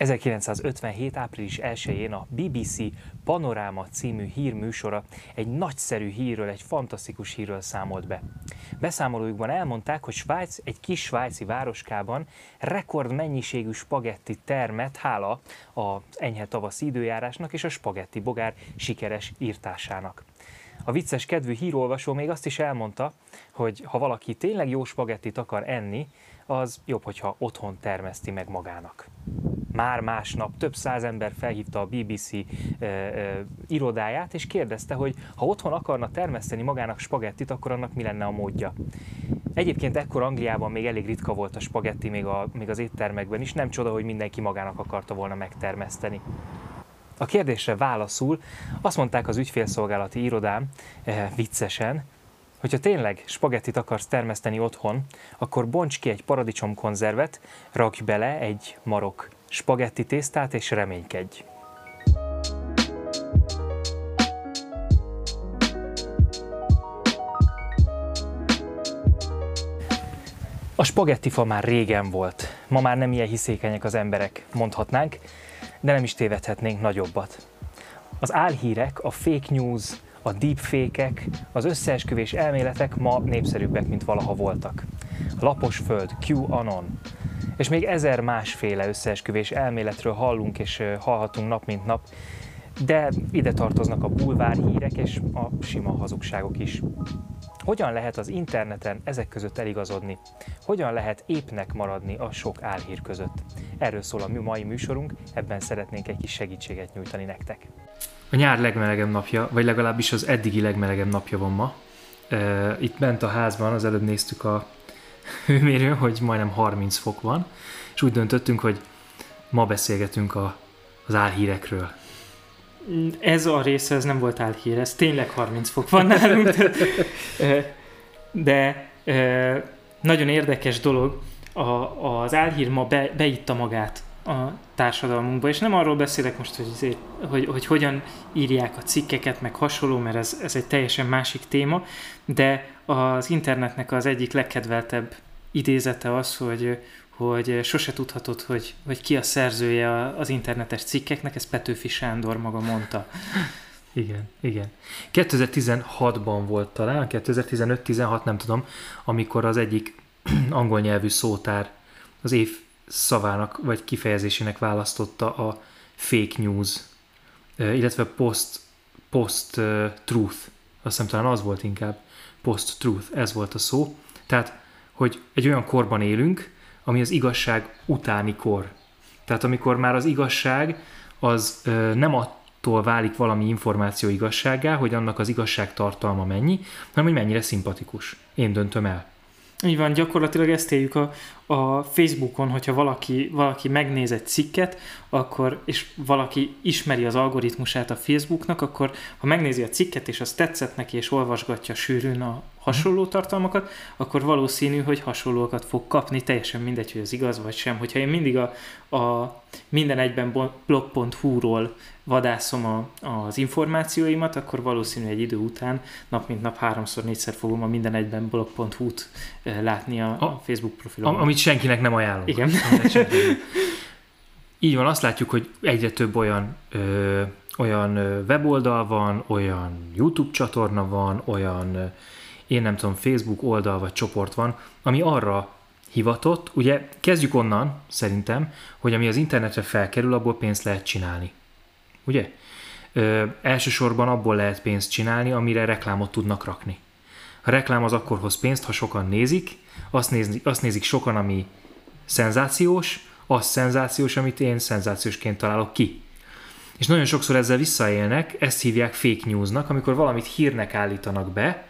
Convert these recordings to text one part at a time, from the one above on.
1957. április 1-én a BBC Panoráma című hírműsora egy nagyszerű hírről, egy fantasztikus hírről számolt be. Beszámolójukban elmondták, hogy Svájc egy kis svájci városkában rekord mennyiségű spagetti termet, hála az enyhe tavaszi időjárásnak és a spagetti bogár sikeres írtásának. A vicces kedvű hírolvasó még azt is elmondta, hogy ha valaki tényleg jó spagettit akar enni, az jobb, hogyha otthon termeszti meg magának. Már másnap több száz ember felhívta a BBC e, e, irodáját, és kérdezte, hogy ha otthon akarna termeszteni magának spagettit, akkor annak mi lenne a módja. Egyébként ekkor Angliában még elég ritka volt a spagetti, még, a, még az éttermekben is, nem csoda, hogy mindenki magának akarta volna megtermeszteni. A kérdésre válaszul azt mondták az ügyfélszolgálati irodám eh, viccesen, hogyha tényleg spagettit akarsz termeszteni otthon, akkor bonts ki egy paradicsomkonzervet, rakj bele egy marok spagetti tésztát és reménykedj. A spagetti fa már régen volt, ma már nem ilyen hiszékenyek az emberek, mondhatnánk, de nem is tévedhetnénk nagyobbat. Az álhírek, a fake news, a deepfake-ek, az összeesküvés elméletek ma népszerűbbek, mint valaha voltak. Lapos föld, QAnon, és még ezer másféle összeesküvés elméletről hallunk és hallhatunk nap mint nap, de ide tartoznak a bulvár hírek és a sima hazugságok is. Hogyan lehet az interneten ezek között eligazodni? Hogyan lehet épnek maradni a sok álhír között? Erről szól a mai műsorunk, ebben szeretnénk egy kis segítséget nyújtani nektek. A nyár legmelegebb napja, vagy legalábbis az eddigi legmelegebb napja van ma. Itt bent a házban az előbb néztük a hőmérőn, hogy majdnem 30 fok van, és úgy döntöttünk, hogy ma beszélgetünk a, az álhírekről. Ez a része, ez nem volt álhír, ez tényleg 30 fok van nálunk, de nagyon érdekes dolog, a, az álhír ma be, beitta magát a társadalmunkba, és nem arról beszélek most, hogy, azért, hogy, hogy hogyan írják a cikkeket, meg hasonló, mert ez, ez egy teljesen másik téma, de az internetnek az egyik legkedveltebb idézete az, hogy, hogy sose tudhatod, hogy, hogy ki a szerzője az internetes cikkeknek, ezt Petőfi Sándor maga mondta. Igen, igen. 2016-ban volt talán, 2015-16, nem tudom, amikor az egyik angol nyelvű szótár az év szavának vagy kifejezésének választotta a fake news, illetve post, post truth, azt hiszem talán az volt inkább, post truth, ez volt a szó. Tehát, hogy egy olyan korban élünk, ami az igazság utáni kor. Tehát amikor már az igazság az nem attól válik valami információ igazságá, hogy annak az igazság tartalma mennyi, hanem hogy mennyire szimpatikus. Én döntöm el. Így van, gyakorlatilag ezt éljük a, a Facebookon, hogyha valaki, valaki megnéz egy cikket, akkor, és valaki ismeri az algoritmusát a Facebooknak, akkor ha megnézi a cikket, és az tetszett neki, és olvasgatja sűrűn a hasonló tartalmakat, akkor valószínű, hogy hasonlókat fog kapni, teljesen mindegy, hogy az igaz vagy sem. Hogyha én mindig a, a minden egyben blog.hu-ról vadászom a, az információimat, akkor valószínű egy idő után nap mint nap háromszor, négyszer fogom a minden egyben blog.hu-t eh, látni a, a Facebook profilon. Amit senkinek nem ajánlok. Igen. Így van, azt látjuk, hogy egyre több olyan ö, olyan weboldal van, olyan YouTube csatorna van, olyan én nem tudom, Facebook oldal vagy csoport van, ami arra hivatott, ugye kezdjük onnan, szerintem, hogy ami az internetre felkerül, abból pénzt lehet csinálni. Ugye? Ö, elsősorban abból lehet pénzt csinálni, amire reklámot tudnak rakni. A reklám az akkor hoz pénzt, ha sokan nézik, azt, nézni, azt nézik sokan, ami szenzációs, az szenzációs, amit én szenzációsként találok ki. És nagyon sokszor ezzel visszaélnek, ezt hívják fake newsnak, amikor valamit hírnek állítanak be,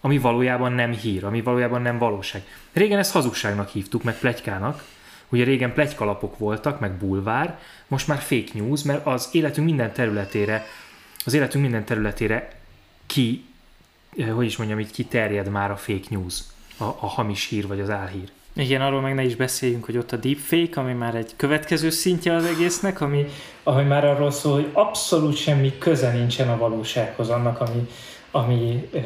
ami valójában nem hír, ami valójában nem valóság. Régen ezt hazugságnak hívtuk, meg plegykának, ugye régen plegykalapok voltak, meg bulvár, most már fake news, mert az életünk minden területére, az életünk minden területére ki, hogy is mondjam, így kiterjed már a fake news, a, a hamis hír vagy az álhír. Igen, arról meg ne is beszéljünk, hogy ott a deepfake, ami már egy következő szintje az egésznek, ami, ami már arról szól, hogy abszolút semmi köze nincsen a valósághoz annak, ami, ami ö,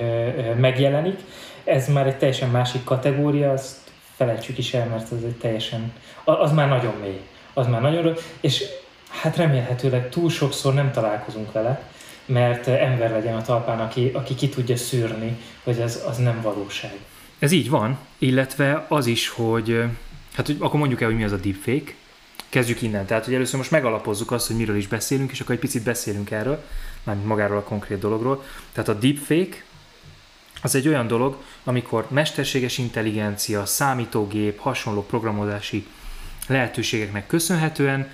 megjelenik. Ez már egy teljesen másik kategória, azt felejtsük is el, mert az egy teljesen, az már nagyon mély. az már nagyon és hát remélhetőleg túl sokszor nem találkozunk vele, mert ember legyen a talpán, aki, aki ki tudja szűrni, hogy ez az nem valóság. Ez így van, illetve az is, hogy hát hogy akkor mondjuk el, hogy mi az a deepfake. Kezdjük innen. Tehát, hogy először most megalapozzuk azt, hogy miről is beszélünk, és akkor egy picit beszélünk erről, mármint magáról a konkrét dologról. Tehát a deepfake az egy olyan dolog, amikor mesterséges intelligencia, számítógép, hasonló programozási lehetőségeknek köszönhetően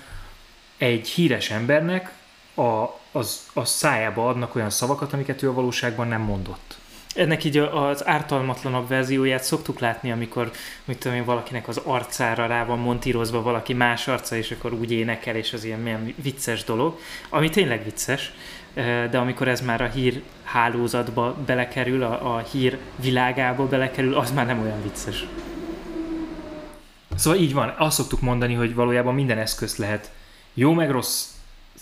egy híres embernek a, az, a szájába adnak olyan szavakat, amiket ő a valóságban nem mondott. Ennek így az ártalmatlanabb verzióját szoktuk látni, amikor mit tudom én, valakinek az arcára rá van montírozva valaki más arca, és akkor úgy énekel, és az ilyen milyen vicces dolog, ami tényleg vicces, de amikor ez már a hír hálózatba belekerül, a, a hír világába belekerül, az már nem olyan vicces. Szóval így van, azt szoktuk mondani, hogy valójában minden eszközt lehet jó meg rossz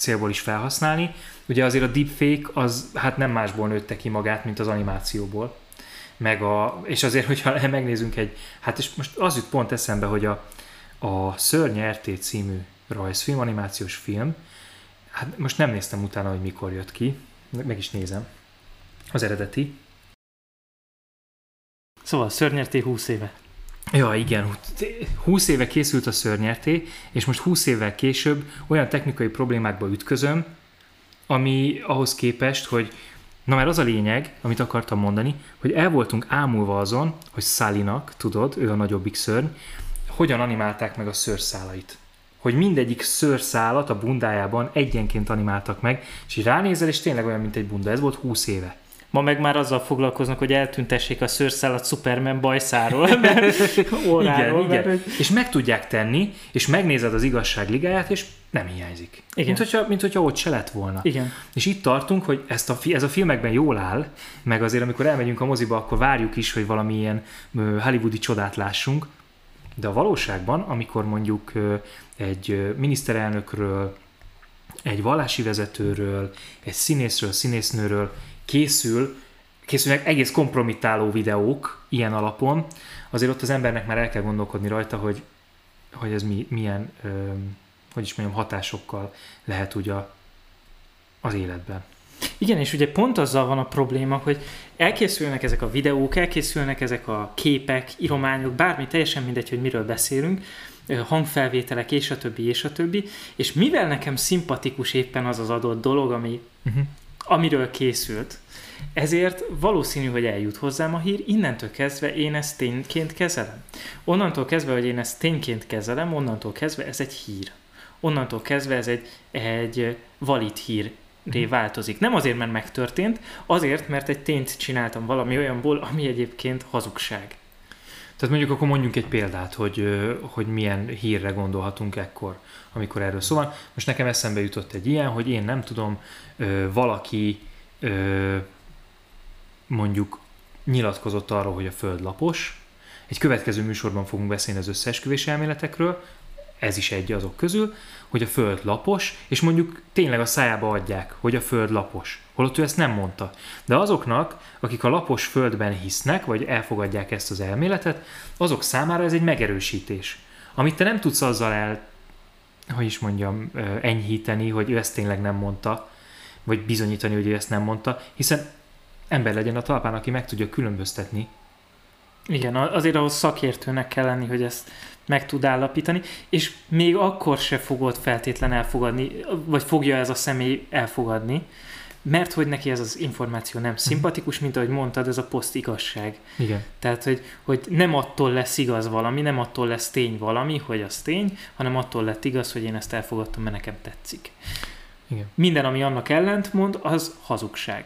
célból is felhasználni. Ugye azért a deepfake az hát nem másból nőtte ki magát, mint az animációból. Meg a, és azért, hogyha megnézünk egy, hát és most az jut pont eszembe, hogy a, a Szörny RT című rajzfilm, animációs film, hát most nem néztem utána, hogy mikor jött ki, meg is nézem, az eredeti. Szóval Szörnyerté 20 éve. Ja, igen. 20 éve készült a szörnyerté, és most 20 évvel később olyan technikai problémákba ütközöm, ami ahhoz képest, hogy Na mert az a lényeg, amit akartam mondani, hogy el voltunk ámulva azon, hogy Szálinak, tudod, ő a nagyobbik szörny, hogyan animálták meg a szőrszálait. Hogy mindegyik szőrszálat a bundájában egyenként animáltak meg, és így ránézel, és tényleg olyan, mint egy bunda. Ez volt 20 éve. Ma meg már azzal foglalkoznak, hogy eltüntessék a szőrszálat Superman bajszáról, mert óráról, igen, mert... igen. És meg tudják tenni, és megnézed az igazság ligáját, és nem hiányzik. Igen. Mint, hogyha, mint hogyha ott se lett volna. Igen. És itt tartunk, hogy ezt a, ez a filmekben jól áll, meg azért amikor elmegyünk a moziba, akkor várjuk is, hogy valami ilyen hollywoodi csodát lássunk, de a valóságban, amikor mondjuk egy miniszterelnökről, egy vallási vezetőről, egy színészről, színésznőről készül, készülnek egész kompromittáló videók ilyen alapon, azért ott az embernek már el kell gondolkodni rajta, hogy, hogy ez mi, milyen, ö, hogy is mondjam, hatásokkal lehet ugye az életben. Igen, és ugye pont azzal van a probléma, hogy elkészülnek ezek a videók, elkészülnek ezek a képek, írományok, bármi, teljesen mindegy, hogy miről beszélünk, hangfelvételek, és a többi, és a többi, és mivel nekem szimpatikus éppen az az adott dolog, ami, uh-huh. Amiről készült, ezért valószínű, hogy eljut hozzám a hír, innentől kezdve én ezt tényként kezelem. Onnantól kezdve, hogy én ezt tényként kezelem, onnantól kezdve ez egy hír. Onnantól kezdve ez egy, egy valid hír ré változik. Nem azért, mert megtörtént, azért, mert egy tényt csináltam valami olyanból, ami egyébként hazugság. Tehát mondjuk akkor mondjunk egy példát, hogy, hogy milyen hírre gondolhatunk ekkor, amikor erről szó van. Most nekem eszembe jutott egy ilyen, hogy én nem tudom, valaki mondjuk nyilatkozott arról, hogy a Föld lapos. Egy következő műsorban fogunk beszélni az összeesküvés elméletekről, ez is egy azok közül, hogy a Föld lapos, és mondjuk tényleg a szájába adják, hogy a Föld lapos. Holott ő ezt nem mondta. De azoknak, akik a lapos Földben hisznek, vagy elfogadják ezt az elméletet, azok számára ez egy megerősítés. Amit te nem tudsz azzal el, hogy is mondjam, enyhíteni, hogy ő ezt tényleg nem mondta, vagy bizonyítani, hogy ő ezt nem mondta, hiszen ember legyen a talpán, aki meg tudja különböztetni. Igen, azért ahhoz szakértőnek kell lenni, hogy ezt meg tud állapítani, és még akkor se fogod feltétlen elfogadni, vagy fogja ez a személy elfogadni, mert hogy neki ez az információ nem mhm. szimpatikus, mint ahogy mondtad, ez a poszt igazság. Igen. Tehát, hogy, hogy nem attól lesz igaz valami, nem attól lesz tény valami, hogy az tény, hanem attól lett igaz, hogy én ezt elfogadtam, mert nekem tetszik. Igen. Minden, ami annak ellent mond, az hazugság.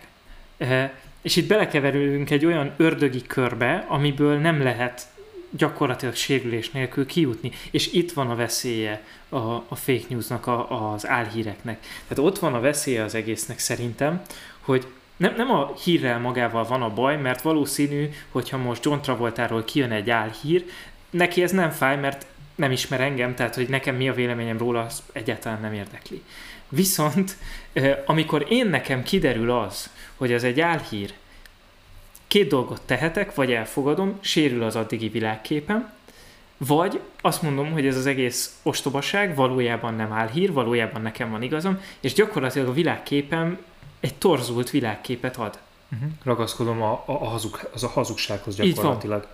És itt belekeverülünk egy olyan ördögi körbe, amiből nem lehet gyakorlatilag sérülés nélkül kijutni. És itt van a veszélye a, a fake newsnak, a, az álhíreknek. Tehát ott van a veszélye az egésznek szerintem, hogy nem, nem a hírrel magával van a baj, mert valószínű, hogyha most John Travoltáról kijön egy álhír, neki ez nem fáj, mert nem ismer engem, tehát hogy nekem mi a véleményem róla, az egyáltalán nem érdekli. Viszont amikor én nekem kiderül az, hogy ez egy álhír, két dolgot tehetek, vagy elfogadom, sérül az addigi világképem, vagy azt mondom, hogy ez az egész ostobaság valójában nem áll hír, valójában nekem van igazam, és gyakorlatilag a világképem egy torzult világképet ad. Uh-huh. Ragaszkodom a, a, a, hazug, az a hazugsághoz gyakorlatilag.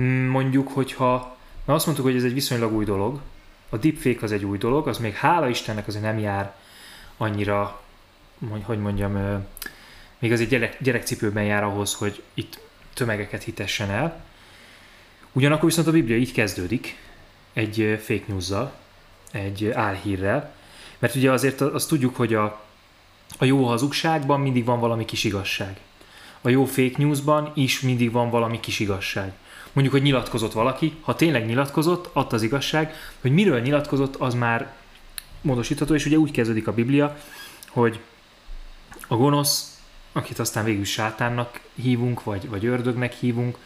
Mm, mondjuk, hogyha na azt mondtuk, hogy ez egy viszonylag új dolog, a deepfake az egy új dolog, az még hála Istennek azért nem jár annyira, hogy mondjam, még az egy gyerek, gyerekcipőben jár ahhoz, hogy itt tömegeket hitessen el. Ugyanakkor viszont a Biblia így kezdődik, egy fake news egy álhírrel, mert ugye azért azt tudjuk, hogy a, a jó hazugságban mindig van valami kis igazság. A jó fake newsban is mindig van valami kis igazság. Mondjuk, hogy nyilatkozott valaki, ha tényleg nyilatkozott, adta az igazság, hogy miről nyilatkozott, az már módosítható, és ugye úgy kezdődik a Biblia, hogy a gonosz, akit aztán végül sátánnak hívunk, vagy, vagy ördögnek hívunk,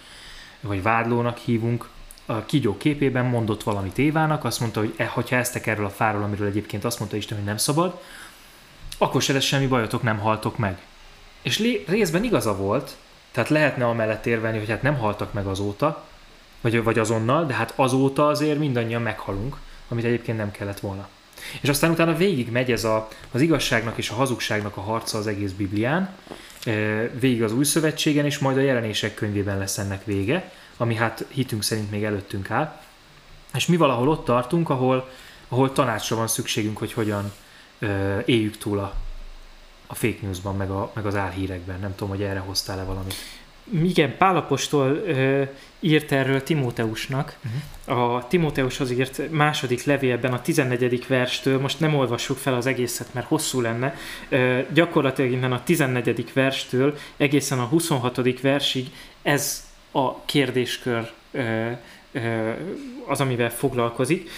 vagy vádlónak hívunk, a kígyó képében mondott valamit Évának, azt mondta, hogy e, ha eztek erről a fáról, amiről egyébként azt mondta Isten, hogy nem szabad, akkor se lesz semmi bajotok, nem haltok meg. És lé- részben igaza volt, tehát lehetne amellett érvelni, hogy hát nem haltak meg azóta, vagy, vagy azonnal, de hát azóta azért mindannyian meghalunk, amit egyébként nem kellett volna. És aztán utána végig megy ez a, az igazságnak és a hazugságnak a harca az egész Biblián, végig az új szövetségen, és majd a jelenések könyvében lesz ennek vége, ami hát hitünk szerint még előttünk áll. És mi valahol ott tartunk, ahol, ahol tanácsra van szükségünk, hogy hogyan éljük túl a, a fake newsban, meg, a, meg az álhírekben. Nem tudom, hogy erre hoztál-e valamit. Igen, Pálapostól ö, írt erről Timóteusnak. Uh-huh. A Timóteushoz írt második levélben a 14. verstől, most nem olvassuk fel az egészet, mert hosszú lenne, ö, gyakorlatilag innen a 14. verstől egészen a 26. versig ez a kérdéskör ö, ö, az, amivel foglalkozik.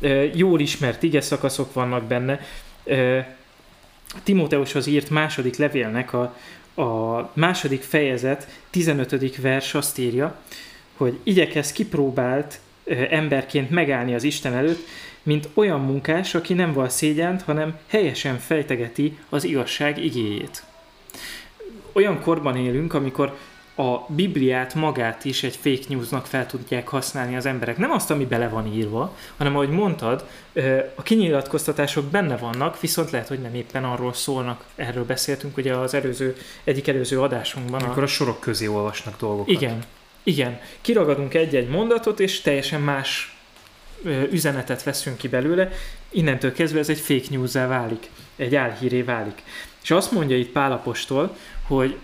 Ö, jól ismert ige szakaszok vannak benne. Ö, Timóteushoz írt második levélnek a, a második fejezet 15. vers azt írja, hogy igyekez kipróbált emberként megállni az Isten előtt, mint olyan munkás, aki nem val szégyent, hanem helyesen fejtegeti az igazság igéjét. Olyan korban élünk, amikor a Bibliát magát is egy fake newsnak fel tudják használni az emberek. Nem azt, ami bele van írva, hanem ahogy mondtad, a kinyilatkoztatások benne vannak, viszont lehet, hogy nem éppen arról szólnak. Erről beszéltünk ugye az előző, egyik előző adásunkban. Amikor a, a sorok közé olvasnak dolgokat. Igen, igen. Kiragadunk egy-egy mondatot, és teljesen más üzenetet veszünk ki belőle, innentől kezdve ez egy fake news válik, egy álhíré válik. És azt mondja itt Pálapostól, hogy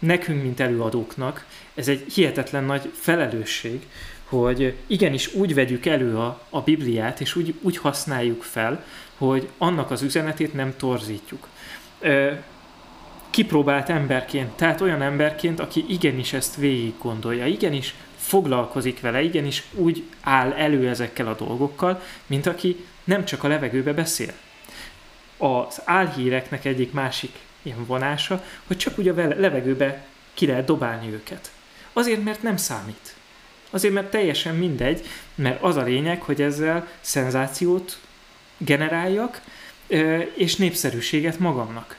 nekünk, mint előadóknak, ez egy hihetetlen nagy felelősség, hogy igenis úgy vegyük elő a, a Bibliát, és úgy, úgy használjuk fel, hogy annak az üzenetét nem torzítjuk. Ö, kipróbált emberként, tehát olyan emberként, aki igenis ezt végig gondolja, igenis foglalkozik vele, igenis úgy áll elő ezekkel a dolgokkal, mint aki nem csak a levegőbe beszél. Az álhíreknek egyik másik ilyen vonása, hogy csak úgy a levegőbe ki lehet dobálni őket. Azért, mert nem számít. Azért, mert teljesen mindegy, mert az a lényeg, hogy ezzel szenzációt generáljak, és népszerűséget magamnak.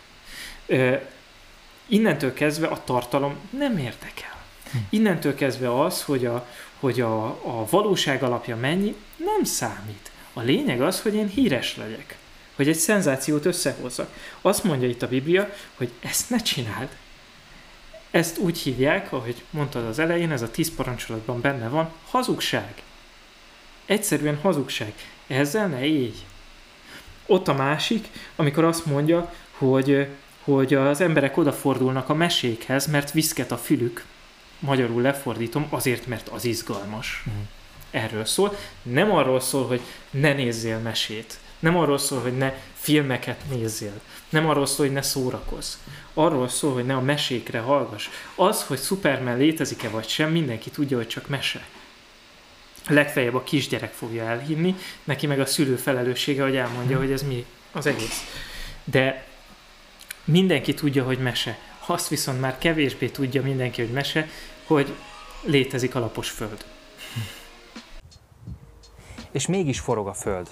Innentől kezdve a tartalom nem érdekel. Hm. Innentől kezdve az, hogy a, hogy a, a valóság alapja mennyi, nem számít. A lényeg az, hogy én híres legyek hogy egy szenzációt összehozzak. Azt mondja itt a Biblia, hogy ezt ne csináld. Ezt úgy hívják, ahogy mondtad az elején, ez a tíz parancsolatban benne van, hazugság. Egyszerűen hazugság. Ezzel ne égy. Ott a másik, amikor azt mondja, hogy, hogy az emberek odafordulnak a mesékhez, mert viszket a fülük. Magyarul lefordítom, azért, mert az izgalmas. Mm. Erről szól. Nem arról szól, hogy ne nézzél mesét nem arról szól, hogy ne filmeket nézzél. Nem arról szól, hogy ne szórakozz. Arról szól, hogy ne a mesékre hallgass. Az, hogy Superman létezik-e vagy sem, mindenki tudja, hogy csak mese. Legfeljebb a kisgyerek fogja elhinni, neki meg a szülő felelőssége, hogy elmondja, hogy ez mi az egész. De mindenki tudja, hogy mese. Azt viszont már kevésbé tudja mindenki, hogy mese, hogy létezik a lapos föld. És mégis forog a föld.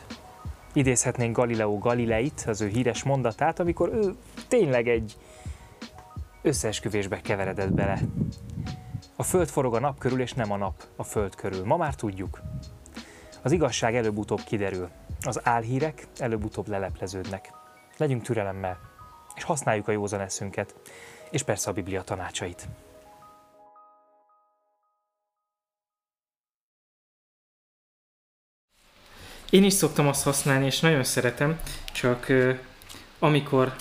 Idézhetnénk Galileo Galileit, az ő híres mondatát, amikor ő tényleg egy összeesküvésbe keveredett bele. A föld forog a nap körül, és nem a nap a föld körül. Ma már tudjuk. Az igazság előbb-utóbb kiderül. Az álhírek előbb-utóbb lelepleződnek. Legyünk türelemmel, és használjuk a józan eszünket, és persze a Biblia tanácsait. Én is szoktam azt használni, és nagyon szeretem, csak amikor